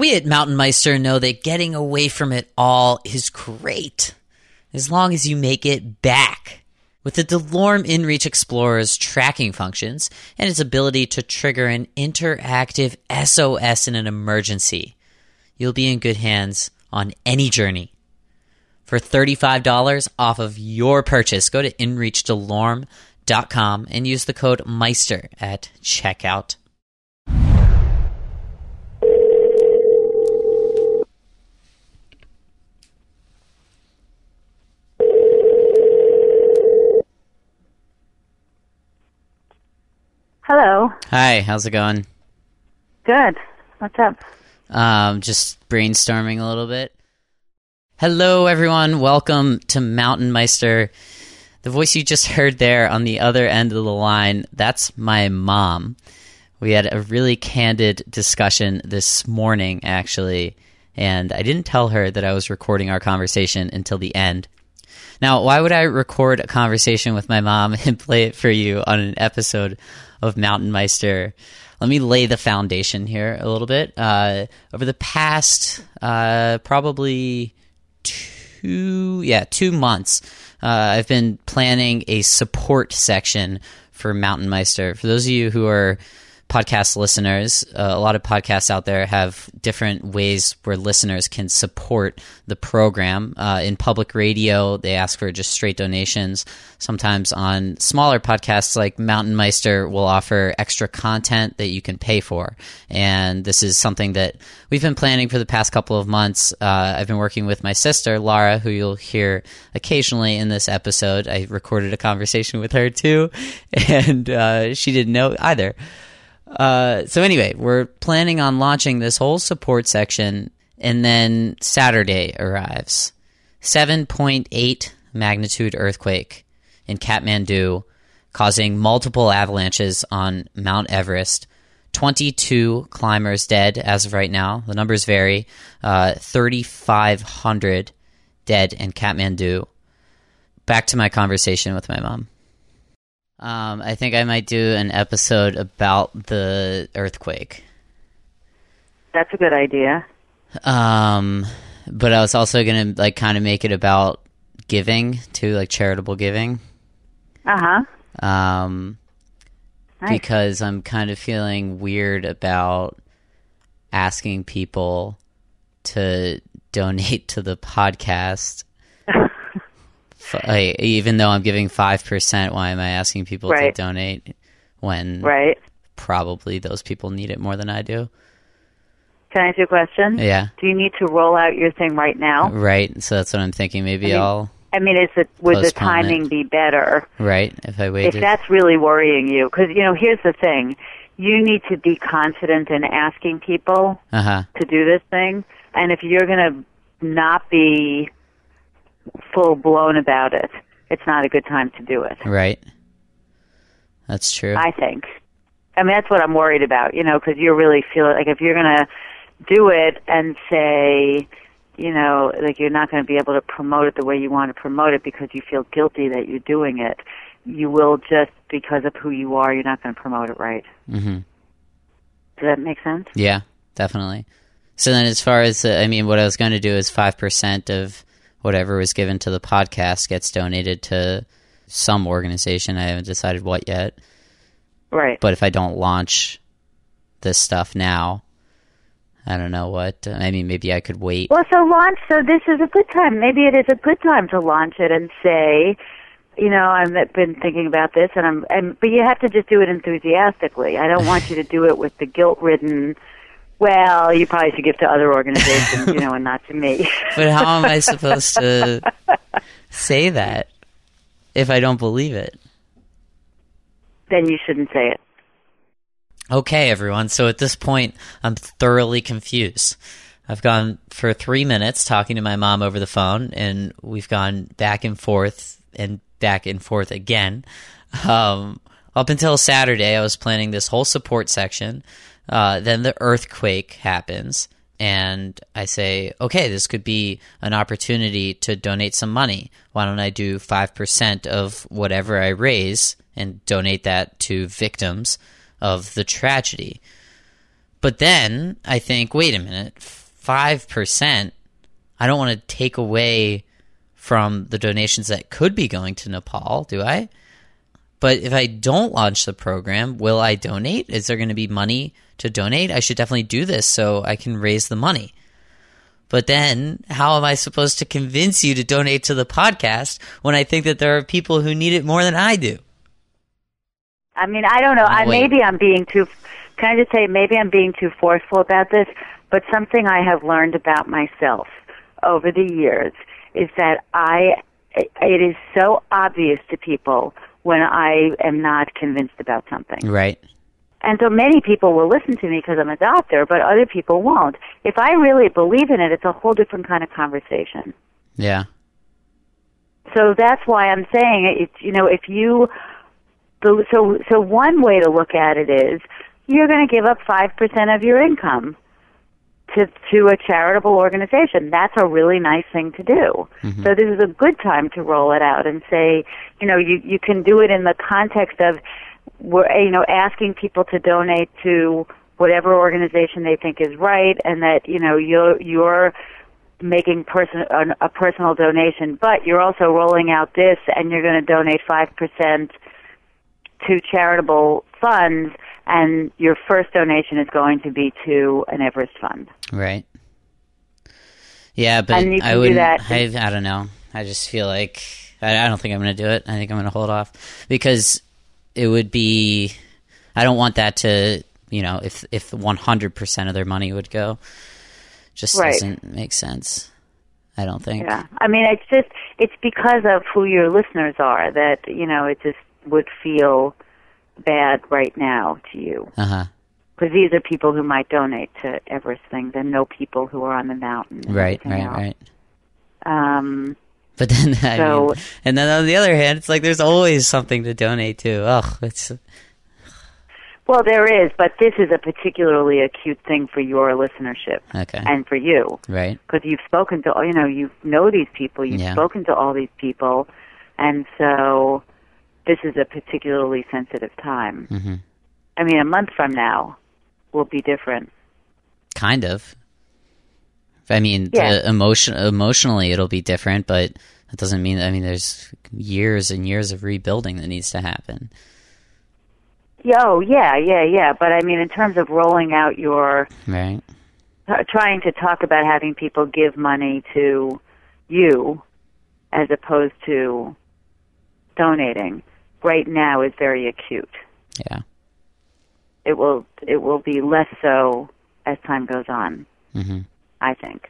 We at Mountain Meister know that getting away from it all is great, as long as you make it back. With the DeLorme InReach Explorer's tracking functions and its ability to trigger an interactive SOS in an emergency, you'll be in good hands on any journey. For $35 off of your purchase, go to inreachdelorme.com and use the code Meister at checkout. Hello. Hi, how's it going? Good. What's up? Um, just brainstorming a little bit. Hello, everyone. Welcome to Mountain Meister. The voice you just heard there on the other end of the line, that's my mom. We had a really candid discussion this morning, actually, and I didn't tell her that I was recording our conversation until the end. Now, why would I record a conversation with my mom and play it for you on an episode of Mountain Meister? Let me lay the foundation here a little bit. Uh, over the past uh, probably two, yeah, two months, uh, I've been planning a support section for Mountain Meister. For those of you who are podcast listeners, uh, a lot of podcasts out there have different ways where listeners can support the program. Uh, in public radio, they ask for just straight donations. Sometimes on smaller podcasts like Mountain Meister will offer extra content that you can pay for. And this is something that we've been planning for the past couple of months. Uh, I've been working with my sister, Lara, who you'll hear occasionally in this episode. I recorded a conversation with her too, and uh, she didn't know either. Uh, so anyway, we're planning on launching this whole support section, and then Saturday arrives. 7.8 magnitude earthquake in Kathmandu, causing multiple avalanches on Mount Everest. 22 climbers dead as of right now. The numbers vary. Uh, 3,500 dead in Kathmandu. Back to my conversation with my mom. Um, I think I might do an episode about the earthquake. That's a good idea. Um, but I was also gonna like kind of make it about giving too, like charitable giving. Uh huh. Um, Nice. because I'm kind of feeling weird about asking people to donate to the podcast. Like, even though I'm giving five percent, why am I asking people Right. to donate when right. probably those people need it more than I do? Can I ask you a question? Yeah, Do you need to roll out your thing right now? right. So that's what I'm thinking. Maybe I mean, I'll I mean, is it would the Postpone it. timing be better right if I wait. if that's really worrying you? Because you know, here's the thing: you need to be confident in asking people Uh huh. to do this thing, and if you're going to not be full blown about it, it's not a good time to do it. Right. That's true. I think. I mean, that's what I'm worried about, you know, because you're really feeling like if you're going to do it and say, you know, like you're not going to be able to promote it the way you want to promote it because you feel guilty that you're doing it, you will just because of who you are, you're not going to promote it right. hmm Does that make sense? Yeah, definitely. So then, as far as uh, I mean, what I was going to do is five percent of whatever was given to the podcast gets donated to some organization. I haven't decided what yet. Right. But if I don't launch this stuff now, I don't know what. Uh, I mean, maybe I could wait. Well, so launch. So this is a good time. Maybe it is a good time to launch it and say, you know, I've been thinking about this, and I'm. And but you have to just do it enthusiastically. I don't want you to do it with the guilt-ridden. Well, you probably should give to other organizations, you know, and not to me. But how am I supposed to say that if I don't believe it? then you shouldn't say it. Okay, everyone. So at this point, I'm thoroughly confused. I've gone for three minutes talking to my mom over the phone, and we've gone back and forth and back and forth again. Um, up until Saturday, I was planning this whole support section. Uh, then the earthquake happens, and I say, okay, this could be an opportunity to donate some money. Why don't I do 5% of whatever I raise and donate that to victims of the tragedy? But then I think, wait a minute, 5%, I don't want to take away from the donations that could be going to Nepal, do I? But if I don't launch the program, will I donate? Is there going to be money to donate? I should definitely do this so I can raise the money. But then, how am I supposed to convince you to donate to the podcast when I think that there are people who need it more than I do? I mean, I don't know. I, maybe I'm being too. Can I just say maybe I'm being too forceful about this? But something I have learned about myself over the years is that I. It is so obvious to people when I am not convinced about something. Right. And so many people will listen to me because I'm a doctor, but other people won't. If I really believe in it, it's a whole different kind of conversation. Yeah. So that's why I'm saying it's you know if you so so one way to look at it is you're going to give up 5% of your income to to a charitable organization. That's a really nice thing to do. Mm-hmm. So this is a good time to roll it out and say, you know, you you can do it in the context of we're you know asking people to donate to whatever organization they think is right and that you know you're you're making person a personal donation, but you're also rolling out this, and you're going to donate five percent to charitable funds, and your first donation is going to be to an Everest fund. Right. Yeah, but I can do that. I I don't know. I just feel like I, I don't think I'm going to do it. I think I'm going to hold off because it would be. I don't want that to you know if if 100 percent of their money would go, just Right. doesn't make sense. I don't think. Yeah, I mean, it's just it's because of who your listeners are that you know it just would feel bad right now to you Uh huh. because these are people who might donate to Everest things and know people who are on the mountain. Right. Right. else. Right. Um, But then, I So- mean, and then on the other hand, it's like there's always something to donate to. Ugh, it's Well, there is, but this is a particularly acute thing for your listenership okay. and for you right. because you've spoken to, you know, you know these people, you've Yeah. spoken to all these people, and so this is a particularly sensitive time. hmm I mean, a month from now will be different. Kind of. I mean, Yeah. emotion emotionally, it'll be different, but that doesn't mean. I mean, there's years and years of rebuilding that needs to happen. Yeah, oh, yeah, yeah, yeah. But I mean, in terms of rolling out your, Right. uh, trying to talk about having people give money to you as opposed to donating right now is very acute. Yeah. It will it will be less so as time goes on. hmm I think.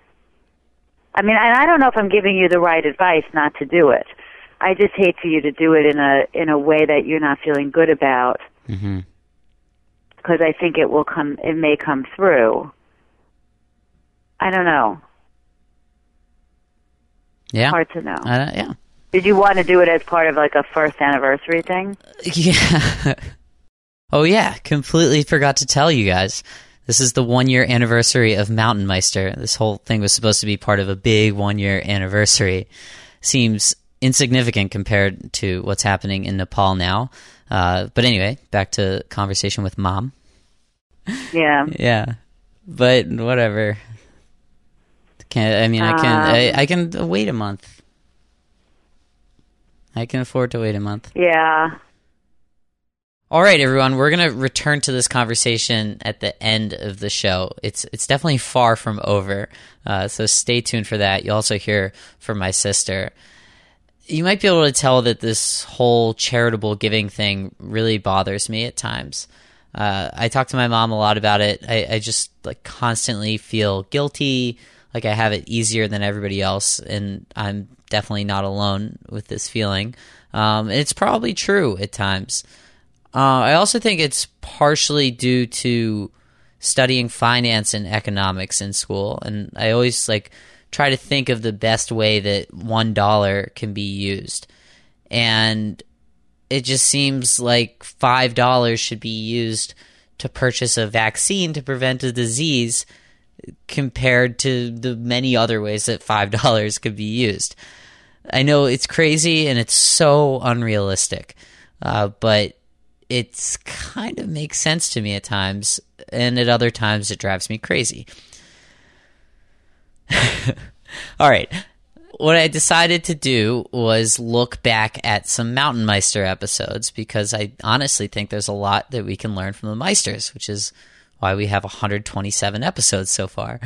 I mean, and I don't know if I'm giving you the right advice not to do it. I just hate for you to do it in a in a way that you're not feeling good about hmm because I think it will come. It may come through. I don't know. Yeah. Hard to know. Don't- yeah. Did you want to do it as part of like a first anniversary thing? Yeah. oh yeah, completely forgot to tell you guys. This is the one year anniversary of Mountain Meister. This whole thing was supposed to be part of a big one year anniversary. Seems insignificant compared to what's happening in Nepal now. Uh, but anyway, back to conversation with mom. Yeah. Yeah, but whatever. Can I mean I can Um, I, I can wait a month. I can afford to wait a month. Yeah. All right, everyone, we're gonna return to this conversation at the end of the show. It's it's definitely far from over, uh, so stay tuned for that. You'll also hear from my sister. You might be able to tell that this whole charitable giving thing really bothers me at times. Uh, I talk to my mom a lot about it. I, I just like constantly feel guilty, like I have it easier than everybody else, and I'm definitely not alone with this feeling. Um, it's probably true at times. Uh, I also think it's partially due to studying finance and economics in school, and I always like try to think of the best way that one dollar can be used, and it just seems like five dollars should be used to purchase a vaccine to prevent a disease compared to the many other ways that five dollars could be used. I know it's crazy and it's so unrealistic, uh, but it's kind of makes sense to me at times, and at other times it drives me crazy. All right. What I decided to do was look back at some Mountain Meister episodes because I honestly think there's a lot that we can learn from the Meisters, which is why we have 127 episodes so far.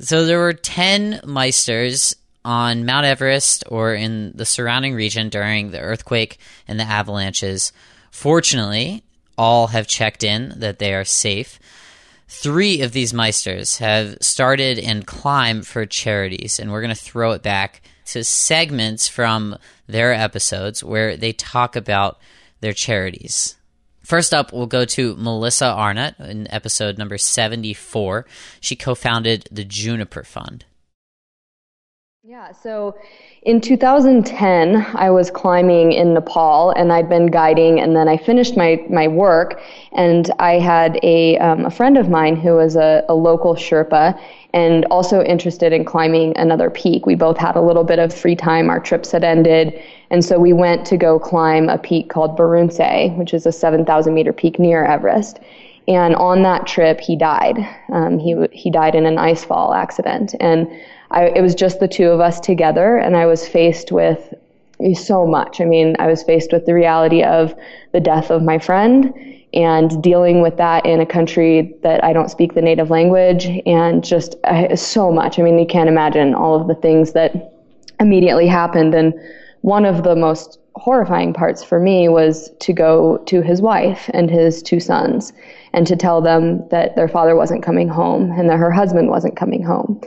So there were 10 Meisters on Mount Everest or in the surrounding region during the earthquake and the avalanches. Fortunately, all have checked in that they are safe. Three of these Meisters have started and climbed for charities, and we're going to throw it back to segments from their episodes where they talk about their charities. First up, we'll go to Melissa Arnot in episode number 74. She co founded the Juniper Fund. Yeah, so in 2010, I was climbing in Nepal and I'd been guiding, and then I finished my, my work. And I had a, um, a friend of mine who was a, a local Sherpa and also interested in climbing another peak. We both had a little bit of free time, our trips had ended. And so we went to go climb a peak called Baruntse, which is a 7,000 meter peak near Everest. And on that trip, he died. Um, he, he died in an ice fall accident. And I, it was just the two of us together, and I was faced with so much. I mean, I was faced with the reality of the death of my friend and dealing with that in a country that I don't speak the native language, and just uh, so much. I mean, you can't imagine all of the things that immediately happened. And one of the most horrifying parts for me was to go to his wife and his two sons and to tell them that their father wasn't coming home and that her husband wasn't coming home.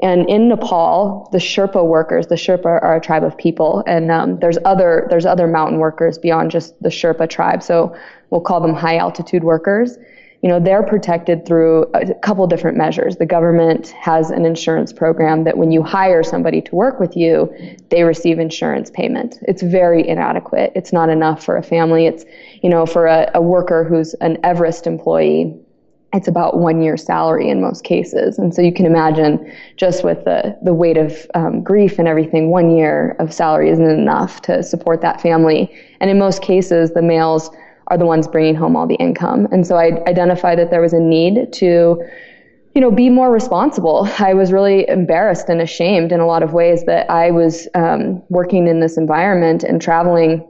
And in Nepal, the Sherpa workers, the Sherpa are a tribe of people, and um, there's other there's other mountain workers beyond just the Sherpa tribe. So we'll call them high altitude workers. You know, they're protected through a couple different measures. The government has an insurance program that when you hire somebody to work with you, they receive insurance payment. It's very inadequate. It's not enough for a family. It's, you know, for a, a worker who's an Everest employee, it's about one year's salary in most cases. And so you can imagine just with the, the weight of um, grief and everything, one year of salary isn't enough to support that family. And in most cases, the males are the ones bringing home all the income. And so I identified that there was a need to, you know, be more responsible. I was really embarrassed and ashamed in a lot of ways that I was um, working in this environment and traveling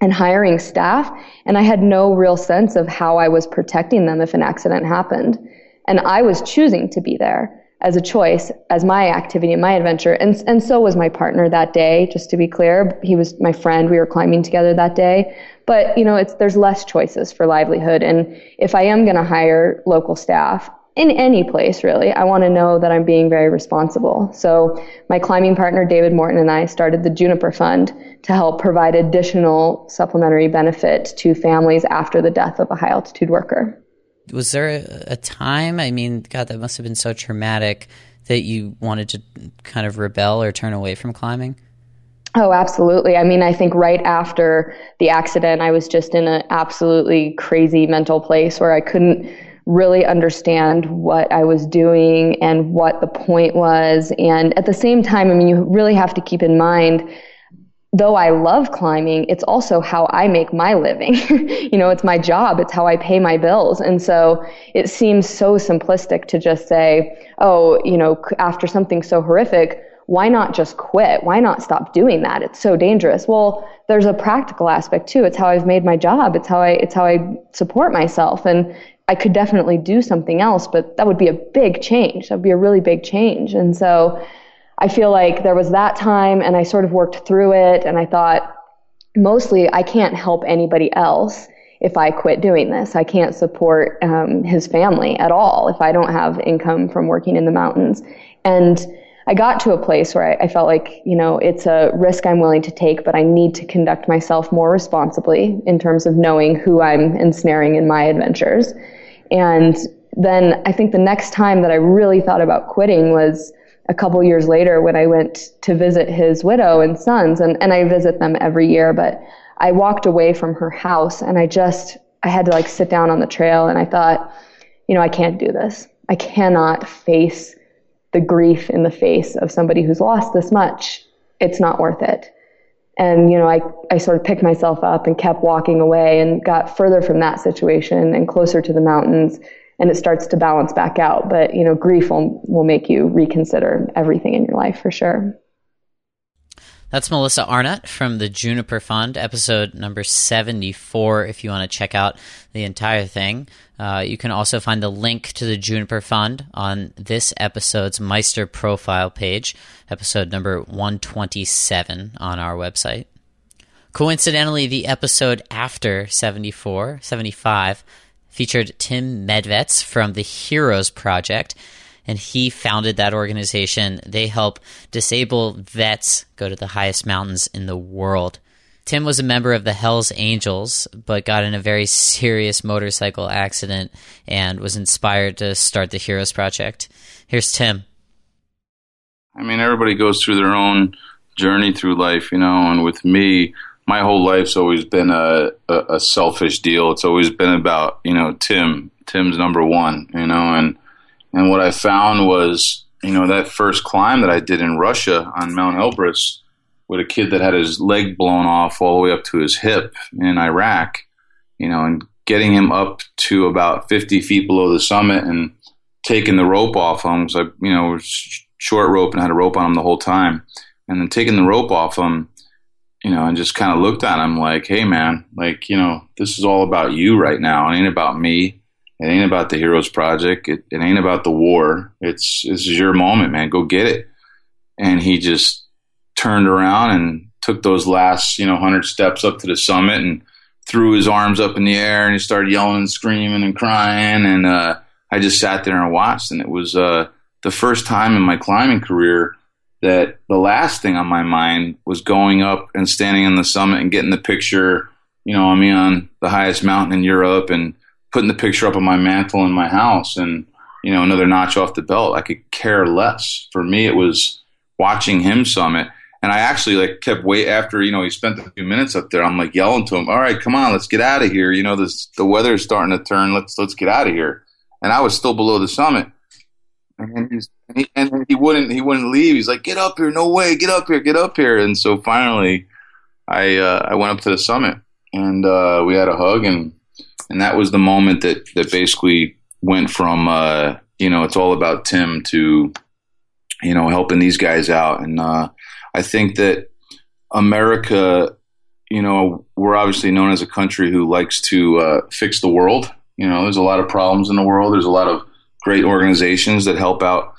and hiring staff. And I had no real sense of how I was protecting them if an accident happened. And I was choosing to be there as a choice, as my activity and my adventure. And, and so was my partner that day, just to be clear. He was my friend. We were climbing together that day. But, you know, it's, there's less choices for livelihood. And if I am going to hire local staff, in any place really. I want to know that I'm being very responsible. So my climbing partner David Morton and I started the Juniper Fund to help provide additional supplementary benefit to families after the death of a high altitude worker. Was there a time, I mean, God, that must have been so traumatic that you wanted to kind of rebel or turn away from climbing? Oh, absolutely. I mean, I think right after the accident, I was just in an absolutely crazy mental place where I couldn't really understand what I was doing and what the point was. And at the same time, I mean, you really have to keep in mind, though I love climbing, it's also how I make my living. you know, it's my job. It's how I pay my bills. And so it seems so simplistic to just say, oh, you know, after something so horrific, why not just quit? Why not stop doing that? It's so dangerous. Well, there's a practical aspect too. It's how I've made my job. It's how I, it's how I support myself. And I could definitely do something else, but that would be a big change. That would be a really big change. And so I feel like there was that time and I sort of worked through it and I thought mostly I can't help anybody else if I quit doing this. I can't support um, his family at all if I don't have income from working in the mountains. And I got to a place where I, I, felt like, you know, it's a risk I'm willing to take, but I need to conduct myself more responsibly in terms of knowing who I'm ensnaring in my adventures. And then I think the next time that I really thought about quitting was a couple years later when I went to visit his widow and sons, and, and I visit them every year, but I walked away from her house and I just, I had to like sit down on the trail and I thought, you know, I can't do this. I cannot face the grief in the face of somebody who's lost this much. It's not worth it. And, you know, I, I sort of picked myself up and kept walking away and got further from that situation and closer to the mountains. And it starts to balance back out. But, you know, grief will, will make you reconsider everything in your life for sure. That's Melissa Arnot from the Juniper Fund, episode number 74, if you want to check out the entire thing. Uh, you can also find the link to the Juniper Fund on this episode's Meister profile page, episode number 127 on our website. Coincidentally, the episode after 74, 75, featured Tim Medvetz from the Heroes Project and he founded that organization. They help disabled vets go to the highest mountains in the world. Tim was a member of the Hells Angels, but got in a very serious motorcycle accident and was inspired to start the Heroes Project. Here's Tim. I mean, everybody goes through their own journey through life, you know, and with me, my whole life's always been a, a, a selfish deal. It's always been about, you know, Tim. Tim's number one, you know, and and what I found was, you know, that first climb that I did in Russia on Mount Elbrus with a kid that had his leg blown off all the way up to his hip in Iraq, you know, and getting him up to about 50 feet below the summit and taking the rope off him. because I, you know, short rope and had a rope on him the whole time. And then taking the rope off him, you know, and just kind of looked at him like, hey, man, like, you know, this is all about you right now. It ain't about me. It ain't about the Heroes Project. It, it ain't about the war. It's this is your moment, man. Go get it. And he just turned around and took those last, you know, hundred steps up to the summit and threw his arms up in the air and he started yelling and screaming and crying. And uh, I just sat there and watched. And it was uh, the first time in my climbing career that the last thing on my mind was going up and standing on the summit and getting the picture, you know, on me on the highest mountain in Europe and putting the picture up on my mantle in my house and you know another notch off the belt i could care less. For me it was watching him summit. And i actually like kept wait after you know he spent a few minutes up there i'm like yelling to him all right come on let's get out of here. You know this the weather's starting to turn. Let's let's get out of here. And i was still below the summit. And, he's, and, he, and he wouldn't he wouldn't leave. He's like get up here. No way. Get up here. Get up here. And so finally i uh, i went up to the summit and uh, we had a hug and and that was the moment that that basically went from uh, you know it's all about Tim to you know helping these guys out, and uh, I think that America, you know, we're obviously known as a country who likes to uh, fix the world. You know, there's a lot of problems in the world. There's a lot of great organizations that help out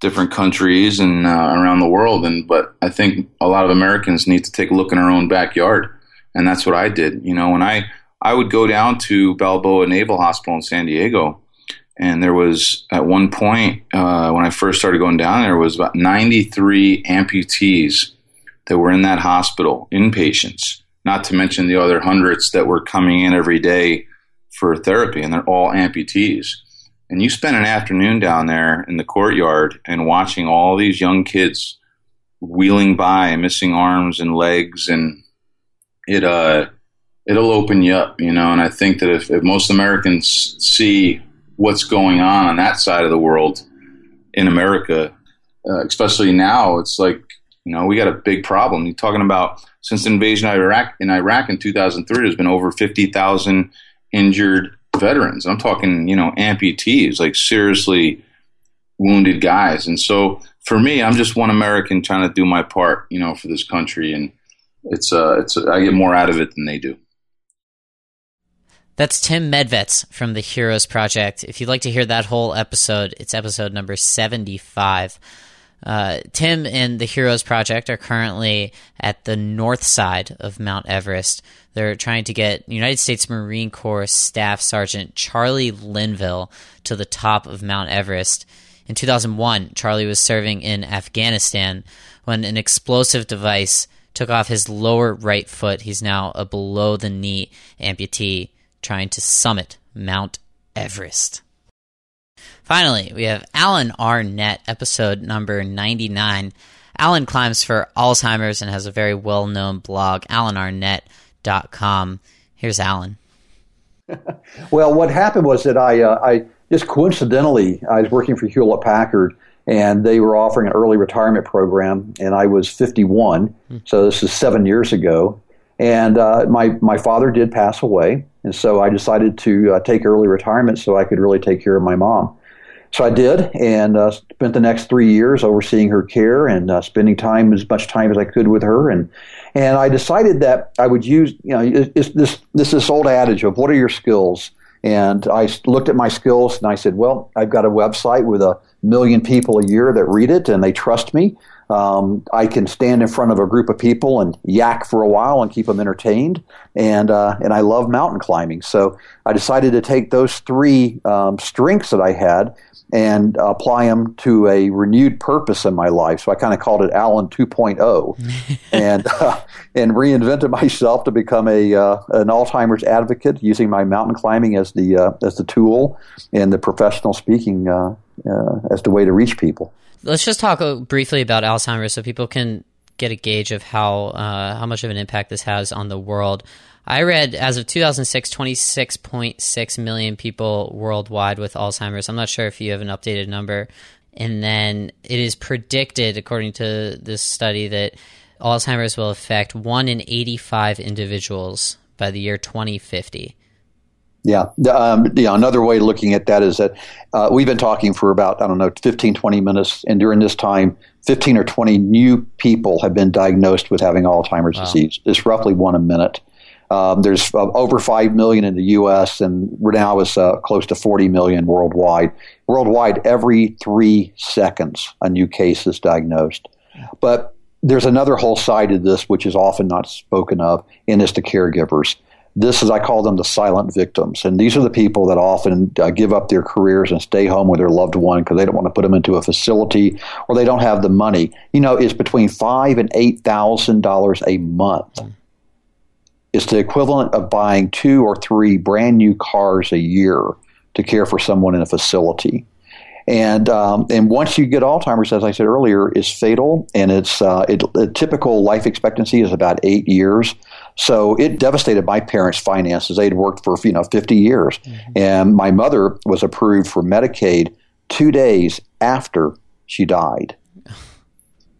different countries and uh, around the world. And but I think a lot of Americans need to take a look in our own backyard, and that's what I did. You know, when I I would go down to Balboa Naval Hospital in San Diego, and there was at one point uh, when I first started going down there was about 93 amputees that were in that hospital, inpatients. Not to mention the other hundreds that were coming in every day for therapy, and they're all amputees. And you spend an afternoon down there in the courtyard and watching all these young kids wheeling by, missing arms and legs, and it uh it'll open you up, you know. And I think that if, if most Americans see what's going on on that side of the world in America, uh, especially now, it's like you know we got a big problem. You're talking about since the invasion of Iraq in Iraq in 2003, there's been over 50,000 injured veterans. I'm talking you know amputees, like seriously wounded guys. And so for me, I'm just one American trying to do my part, you know, for this country and. It's uh, it's I get more out of it than they do. That's Tim Medvetz from the Heroes Project. If you'd like to hear that whole episode, it's episode number 75. Uh, Tim and the Heroes Project are currently at the north side of Mount Everest. They're trying to get United States Marine Corps Staff Sergeant Charlie Linville to the top of Mount Everest. In 2001, Charlie was serving in Afghanistan when an explosive device took off his lower right foot. He's now a below the knee amputee trying to summit Mount Everest. Finally, we have Alan Arnette, episode number 99. Alan climbs for Alzheimer's and has a very well known blog, alanarnette.com. Here's Alan. well, what happened was that I, uh, I just coincidentally, I was working for Hewlett Packard, and they were offering an early retirement program, and I was 51, so this is seven years ago. And uh, my my father did pass away, and so I decided to uh, take early retirement so I could really take care of my mom. So I did, and uh, spent the next three years overseeing her care and uh, spending time as much time as I could with her. And and I decided that I would use, you know, it's this this this old adage of what are your skills. And I looked at my skills and I said, well, I've got a website with a million people a year that read it and they trust me. Um, I can stand in front of a group of people and yak for a while and keep them entertained. And uh, and I love mountain climbing, so I decided to take those three um, strengths that I had and apply them to a renewed purpose in my life. So I kind of called it Alan 2.0, and uh, and reinvented myself to become a uh, an Alzheimer's advocate using my mountain climbing as the uh, as the tool and the professional speaking uh, uh, as the way to reach people. Let's just talk briefly about Alzheimer's so people can get a gauge of how uh, how much of an impact this has on the world. I read as of 2006, 26.6 million people worldwide with Alzheimer's. I'm not sure if you have an updated number. And then it is predicted, according to this study, that Alzheimer's will affect 1 in 85 individuals by the year 2050. Yeah. Um, yeah. Another way of looking at that is that uh, we've been talking for about, I don't know, 15, 20 minutes. And during this time, 15 or 20 new people have been diagnosed with having Alzheimer's wow. disease. It's roughly one a minute. Um, there's uh, over 5 million in the U.S., and now is uh, close to 40 million worldwide. Worldwide, every three seconds, a new case is diagnosed. But there's another whole side to this, which is often not spoken of, and it's the caregivers. This is, I call them the silent victims. And these are the people that often uh, give up their careers and stay home with their loved one because they don't want to put them into a facility or they don't have the money. You know, it's between five and $8,000 a month. It's the equivalent of buying two or three brand new cars a year to care for someone in a facility. And um, and once you get Alzheimer's, as I said earlier, is fatal, and it's uh, it, a typical life expectancy is about eight years. So it devastated my parents' finances. They'd worked for you know fifty years, mm-hmm. and my mother was approved for Medicaid two days after she died.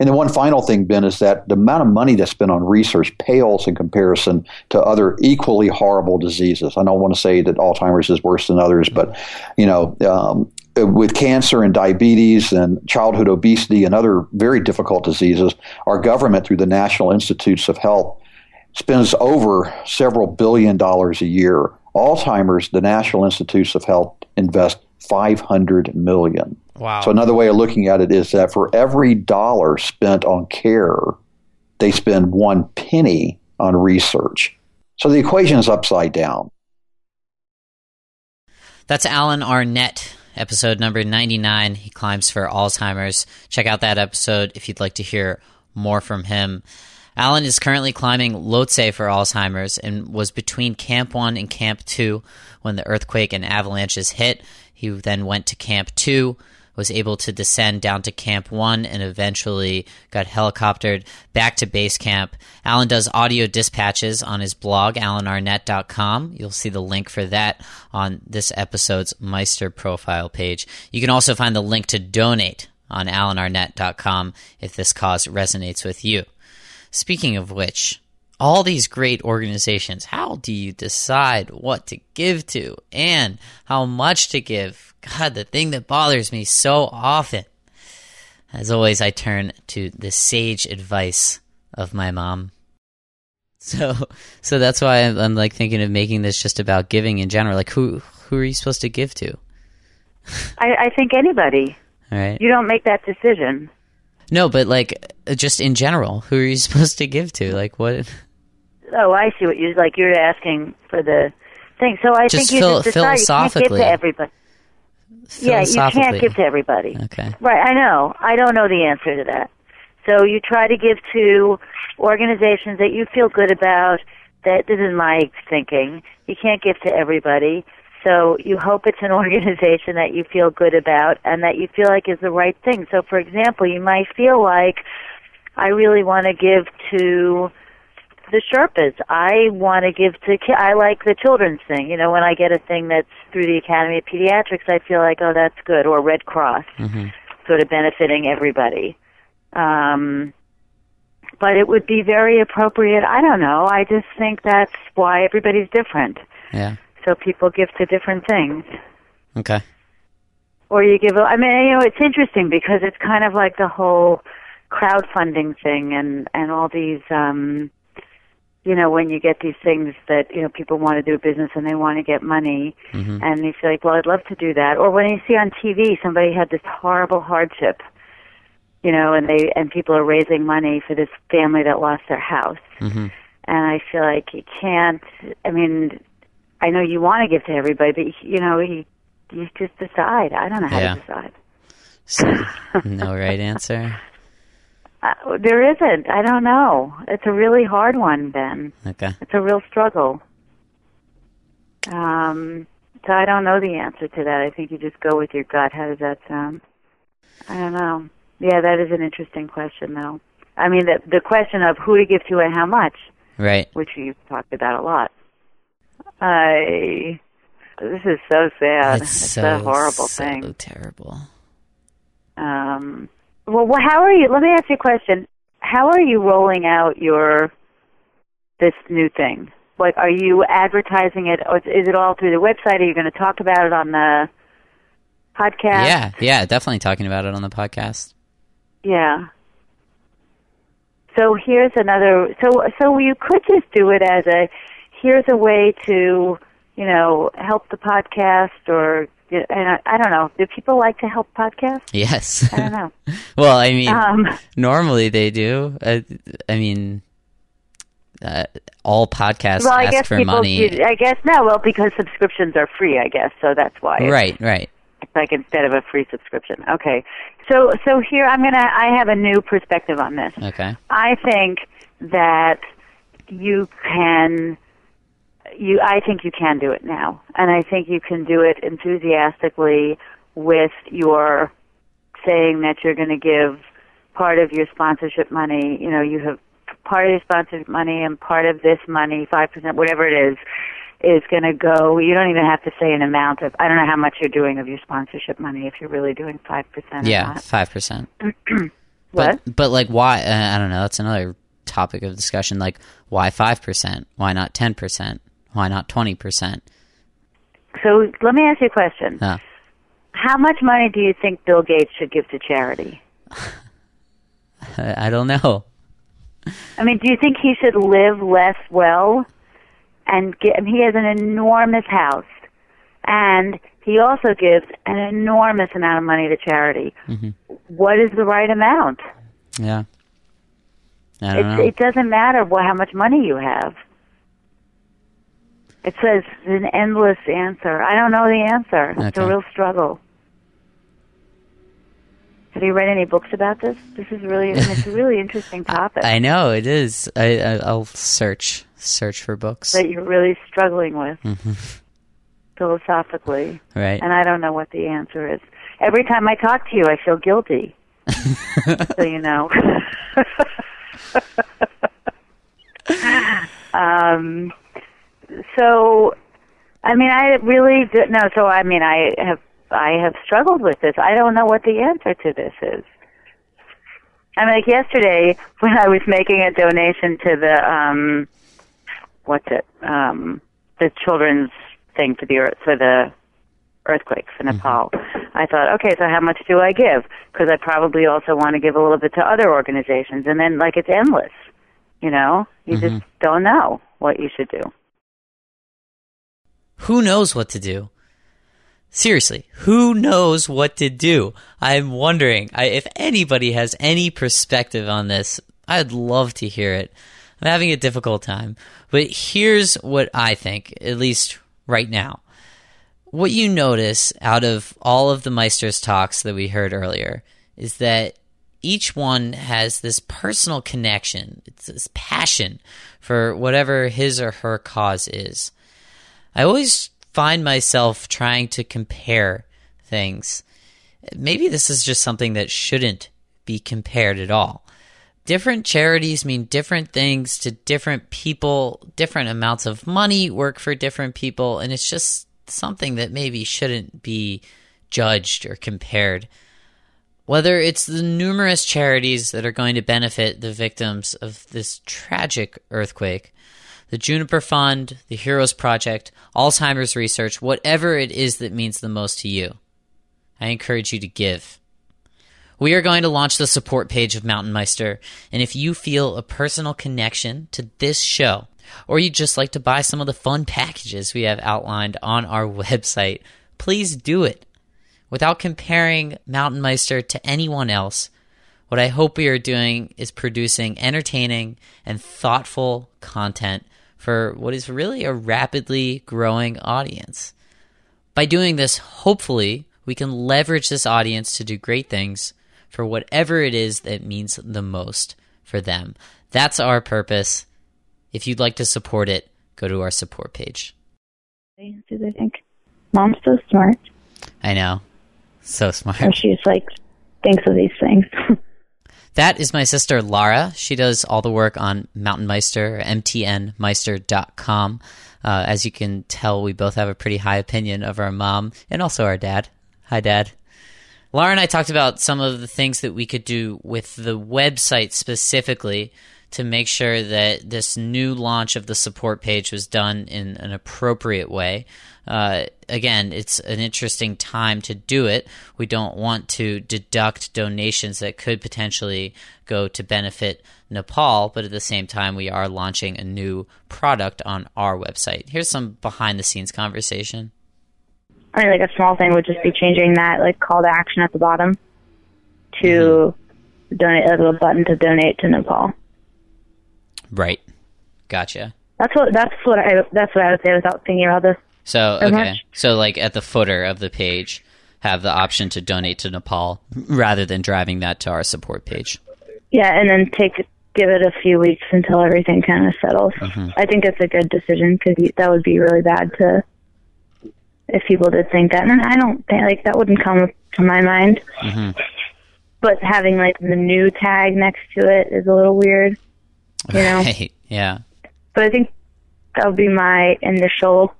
And the one final thing, Ben, is that the amount of money that's spent on research pales in comparison to other equally horrible diseases. I don't want to say that Alzheimer's is worse than others, but you know, um, with cancer and diabetes and childhood obesity and other very difficult diseases, our government, through the National Institutes of Health, spends over several billion dollars a year. Alzheimer's, the National Institutes of Health invest 500 million. Wow. So another way of looking at it is that for every dollar spent on care, they spend one penny on research. So the equation is upside down. That's Alan Arnette, episode number 99. He climbs for Alzheimer's. Check out that episode if you'd like to hear more from him. Alan is currently climbing Lhotse for Alzheimer's and was between Camp 1 and Camp 2 when the earthquake and avalanches hit. He then went to Camp 2, was able to descend down to Camp 1, and eventually got helicoptered back to base camp. Alan does audio dispatches on his blog, alanarnette.com. You'll see the link for that on this episode's Meister profile page. You can also find the link to donate on alanarnette.com if this cause resonates with you. Speaking of which, all these great organizations, how do you decide what to give to and how much to give? God, the thing that bothers me so often. As always, I turn to the sage advice of my mom. So, so that's why I'm, I'm like thinking of making this just about giving in general. Like, who who are you supposed to give to? I, I think anybody. All right. You don't make that decision. No, but like uh, just in general, who are you supposed to give to? Like what? Oh, I see what you're like. You're asking for the thing. So I just think you phil- just decide you can't give to everybody. Yeah, you can't give to everybody. Okay. Right, I know. I don't know the answer to that. So you try to give to organizations that you feel good about. That this is my thinking. You can't give to everybody. So you hope it's an organization that you feel good about and that you feel like is the right thing. So for example, you might feel like I really want to give to the Sherpas. I want to give to. I like the children's thing. You know, when I get a thing that's through the Academy of Pediatrics, I feel like, oh, that's good, or Red Cross. Mm-hmm. sort of benefiting everybody. Um, but it would be very appropriate. I don't know. I just think that's why everybody's different. Yeah. So people give to different things. Okay. Or you give, I mean, you know, it's interesting because it's kind of like the whole crowdfunding thing and, and all these, um, you know, when you get these things that, you know, people want to do a business and they want to get money hmm and you feel like, well, I'd love to do that. Or when you see on TV somebody had this horrible hardship, you know, and they, and people are raising money for this family that lost their house. hmm And I feel like you can't, I mean, I know you want to give to everybody, but you know, you, you just decide. I don't know how Yeah. to decide. So, no right answer. Uh, there isn't. I don't know. It's a really hard one, Ben. Okay. It's a real struggle. Um, so I don't know the answer to that. I think you just go with your gut. How does that sound? I don't know. Yeah, that is an interesting question, though. I mean, the the question of who to give to and how much, Right. which you've talked about a lot. I. This is so sad. It's It's, so a horrible so thing. terrible. Um, well, how are you? Let me ask you a question. How are you rolling out your this new thing? Like, are you advertising it? Or is it all through the website? Are you going to talk about it on the podcast? Yeah, yeah, definitely talking about it on the podcast. Yeah. So here's another. So so you could just do it as a. Here's a way to, you know, help the podcast, or and I, I don't know. Do people like to help podcasts? Yes. I don't know. well, I mean, Um, normally they do. Uh, I mean, uh, all podcasts well, I ask guess for people. money. do- I guess no. Well, because subscriptions are free, I guess. So that's why. Right, right. It's like instead of a free subscription. Okay. So so here I'm gonna. I have a new perspective on this. Okay. I think that you can you I think you can do it now. And I think you can do it enthusiastically with your saying that you're going to give part of your sponsorship money, you know, you have part of your sponsorship money and part of this money, 5%, whatever it is, is going to go. You don't even have to say an amount of, I don't know how much you're doing of your sponsorship money if you're really doing 5% Yeah, five percent. What? But but like why? Uh, I don't know. That's another topic of discussion. Like why five percent? Why not ten percent? Why not twenty percent? So let me ask you a question. Uh, How much money do you think Bill Gates should give to charity? I, I don't know. I mean, do you think he should live less well? And get, I mean, he has an enormous house, and he also gives an enormous amount of money to charity. What is the right amount? Yeah. I It, don't know. it doesn't matter what, how much money you have. It says an endless answer. I don't know the answer. It's a real struggle. Have you read any books about this? This is really it's a really interesting topic I know it is. I, I I'll search search for books. that you're really struggling with Mm-hmm. philosophically, Right. and I don't know what the answer is. Every time I talk to you, I feel guilty. so you know. um. So, I mean, I really do, no. So, I mean, I have I have struggled with this. I don't know what the answer to this is. I mean, like yesterday when I was making a donation to the um, what's it? Um, the children's thing for the earth for the earthquake for Nepal. I thought, okay, so how much do I give? Because I probably also want to give a little bit to other organizations, and then like it's endless. You know, you just don't know what you should do. Who knows what to do? Seriously, who knows what to do? I'm wondering I, if anybody has any perspective on this. I'd love to hear it. I'm having a difficult time, but here's what I think, at least right now. What you notice out of all of the Meister's talks that we heard earlier is that each one has this personal connection, it's this passion for whatever his or her cause is. I always find myself trying to compare things. Maybe this is just something that shouldn't be compared at all. Different charities mean different things to different people, different amounts of money work for different people, and it's just something that maybe shouldn't be judged or compared. Whether it's the numerous charities that are going to benefit the victims of this tragic earthquake, the Juniper Fund, the Heroes Project, Alzheimer's research, whatever it is that means the most to you, I encourage you to give. We are going to launch the support page of Mountain Meister, and if you feel a personal connection to this show, or you'd just like to buy some of the fun packages we have outlined on our website, please do it. Without comparing Mountain Meister to anyone else, what I hope we are doing is producing entertaining and thoughtful content for what is really a rapidly growing audience. By doing this, hopefully, we can leverage this audience to do great things for whatever it is that means the most for them. That's our purpose. If you'd like to support it, go to our support page. Do they think mom's so smart? I know. So smart. Or she's like thinks of these things. That is my sister Lara. She does all the work on Mountain Meister, mtnmeister.com. Uh, as you can tell, we both have a pretty high opinion of our mom and also our dad. Hi, Dad. Lara and I talked about some of the things that we could do with the website specifically to make sure that this new launch of the support page was done in an appropriate way. Uh, again, it's an interesting time to do it. We don't want to deduct donations that could potentially go to benefit Nepal, but at the same time, we are launching a new product on our website. Here's some behind the scenes conversation. I mean, like a small thing would just be changing that like call to action at the bottom to mm-hmm. donate, a button to donate to Nepal. Right. Gotcha. That's what that's what I that's what I would say without thinking about this. So okay. Much. So like at the footer of the page, have the option to donate to Nepal rather than driving that to our support page. Yeah, and then take give it a few weeks until everything kind of settles. Mm-hmm. I think it's a good decision because that would be really bad to if people did think that. And I don't think like that wouldn't come to my mind. Mm-hmm. But having like the new tag next to it is a little weird. You know? Right. Yeah. But I think that would be my initial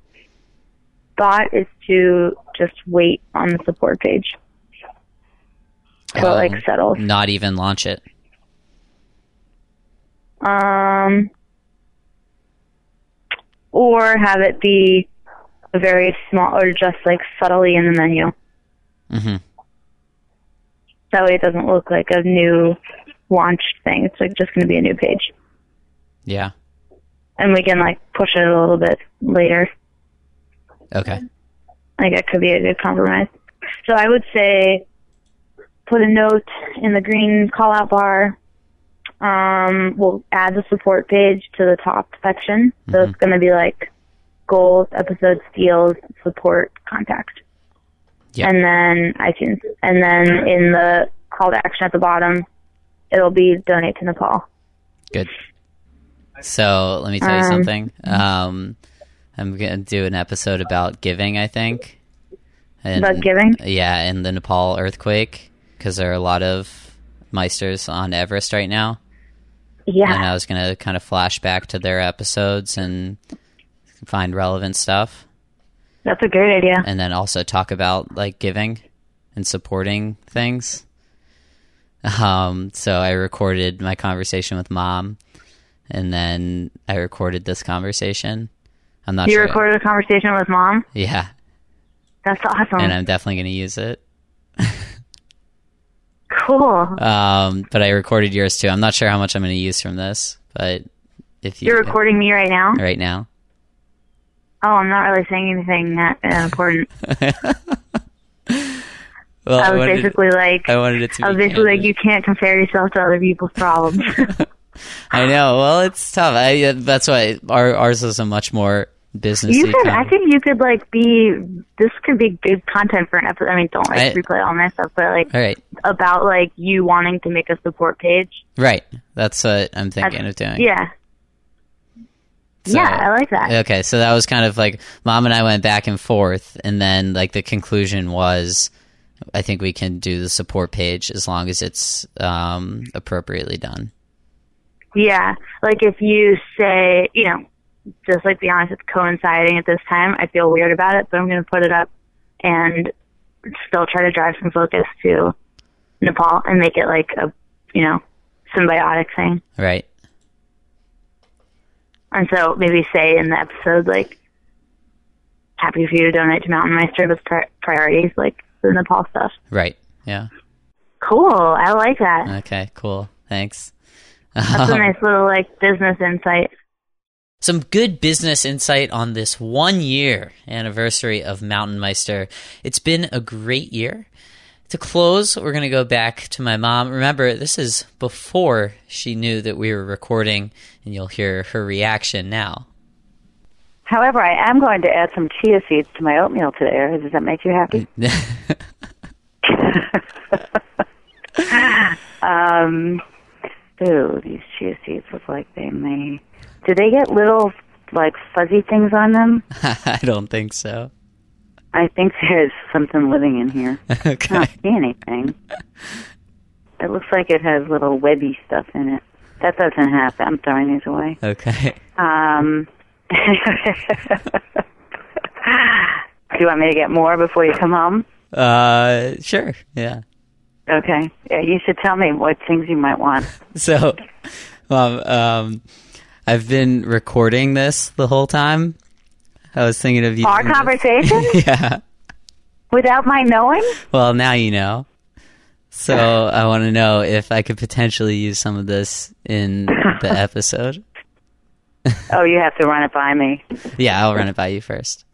thought is to just wait on the support page. So um, like settle. Not even launch it. Um or have it be a very small or just like subtly in the menu. Mm-hmm. That way it doesn't look like a new launched thing. It's like just going to be a new page. Yeah. And we can like push it a little bit later. Okay. Like it could be a good compromise. So I would say put a note in the green call out bar. Um, we'll add the support page to the top section. So mm-hmm. it's going to be like goals, episodes, deals, support, contact. Yep. And then iTunes. And then in the call to action at the bottom, it'll be donate to Nepal. Good. So let me tell you um, something. Um, I'm going to do an episode about giving, I think. And, about giving? Yeah, in the Nepal earthquake, because there are a lot of Meisters on Everest right now. Yeah. And I was going to kind of flash back to their episodes and find relevant stuff. That's a great idea. And then also talk about like giving and supporting things. Um, so I recorded my conversation with mom, and then I recorded this conversation. I'm not you sure. You recorded a conversation with mom? Yeah. That's awesome. And I'm definitely going to use it. cool. Um, but I recorded yours too. I'm not sure how much I'm going to use from this, but if you, you're recording me right now, right now. Oh, I'm not really saying anything that important. well, I was I basically like, I wanted it to. I was basically candid. like, you can't compare yourself to other people's problems. I know. Well, it's tough. I, uh, that's why our, ours is a much more business. You could, I think you could like be. This could be good content for an episode. I mean, don't like I, replay all my stuff, but like, all right. about like you wanting to make a support page. Right. That's what I'm thinking that's, of doing. Yeah. So, yeah, I like that. Okay, so that was kind of like mom and I went back and forth, and then like the conclusion was, I think we can do the support page as long as it's um, appropriately done. Yeah, like if you say, you know, just like be honest, it's coinciding at this time. I feel weird about it, but I'm going to put it up and still try to drive some focus to Nepal and make it like a, you know, symbiotic thing. Right. And so maybe say in the episode, like, happy for you to donate to Mountain Meister with pri- priorities, like the Nepal stuff. Right. Yeah. Cool. I like that. Okay. Cool. Thanks. That's a nice little, like, business insight. Some good business insight on this one year anniversary of Mountain Meister. It's been a great year. To close, we're going to go back to my mom. Remember, this is before she knew that we were recording, and you'll hear her reaction now. However, I am going to add some chia seeds to my oatmeal today. Does that make you happy? um, ooh, these chia seeds look like they may. Do they get little, like, fuzzy things on them? I don't think so. I think there's something living in here. I Okay. don't see anything. It looks like it has little webby stuff in it. That doesn't happen. I'm throwing these away. Okay. Um, do you want me to get more before you come home? Uh, sure. Yeah. Okay. Yeah, you should tell me what things you might want. So, um, um, I've been recording this the whole time. I was thinking of you. Our conversation Yeah. without my knowing? Well, now you know. So I want to know if I could potentially use some of this in the episode. Oh, you have to run it by me. Yeah, I'll run it by you first.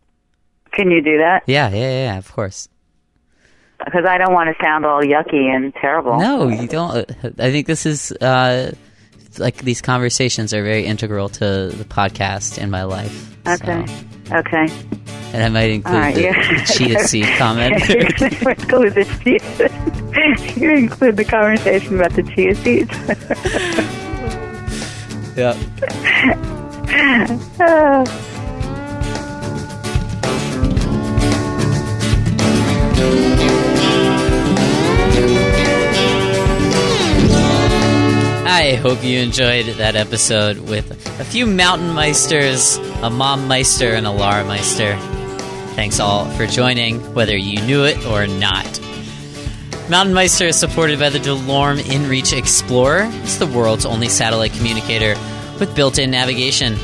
Can you do that? Yeah, yeah, yeah, yeah, of course. Because I don't want to sound all yucky and terrible. No, you don't. I think this is uh, like these conversations are very integral to the podcast in my life. so- Okay. Okay. and I might include right. the, yeah. chia seed comment. To include the chia. You're going to include the conversation about the chia seeds. yeah. I hope you enjoyed that episode with a few mountain meisters, a mom meister, and a Lara meister. Thanks all for joining, whether you knew it or not. Mountain Meister is supported by the DeLorme InReach Explorer. It's the world's only satellite communicator with built-in navigation.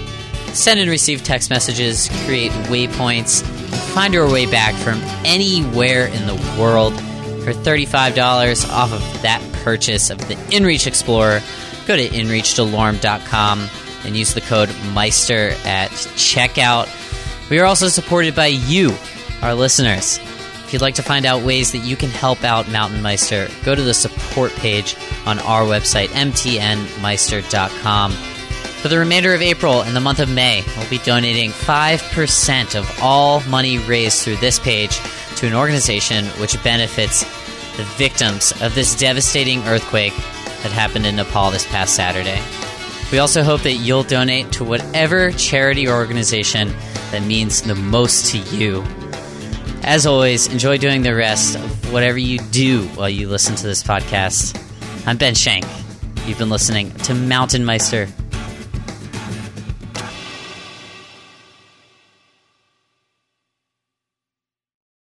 Send and receive text messages, create waypoints, find your way back from anywhere in the world. For $35 off of that purchase of the InReach Explorer, go to inreachdelorme.com and use the code Meister at checkout. We are also supported by you, our listeners. If you'd like to find out ways that you can help out Mountain Meister, go to the support page on our website, mtnmeister.com. For the remainder of April and the month of May, we'll be donating 5% of all money raised through this page to an organization which benefits the victims of this devastating earthquake that happened in Nepal this past Saturday. We also hope that you'll donate to whatever charity or organization that means the most to you. As always, enjoy doing the rest of whatever you do while you listen to this podcast. I'm Ben Shank. You've been listening to Mountain Meister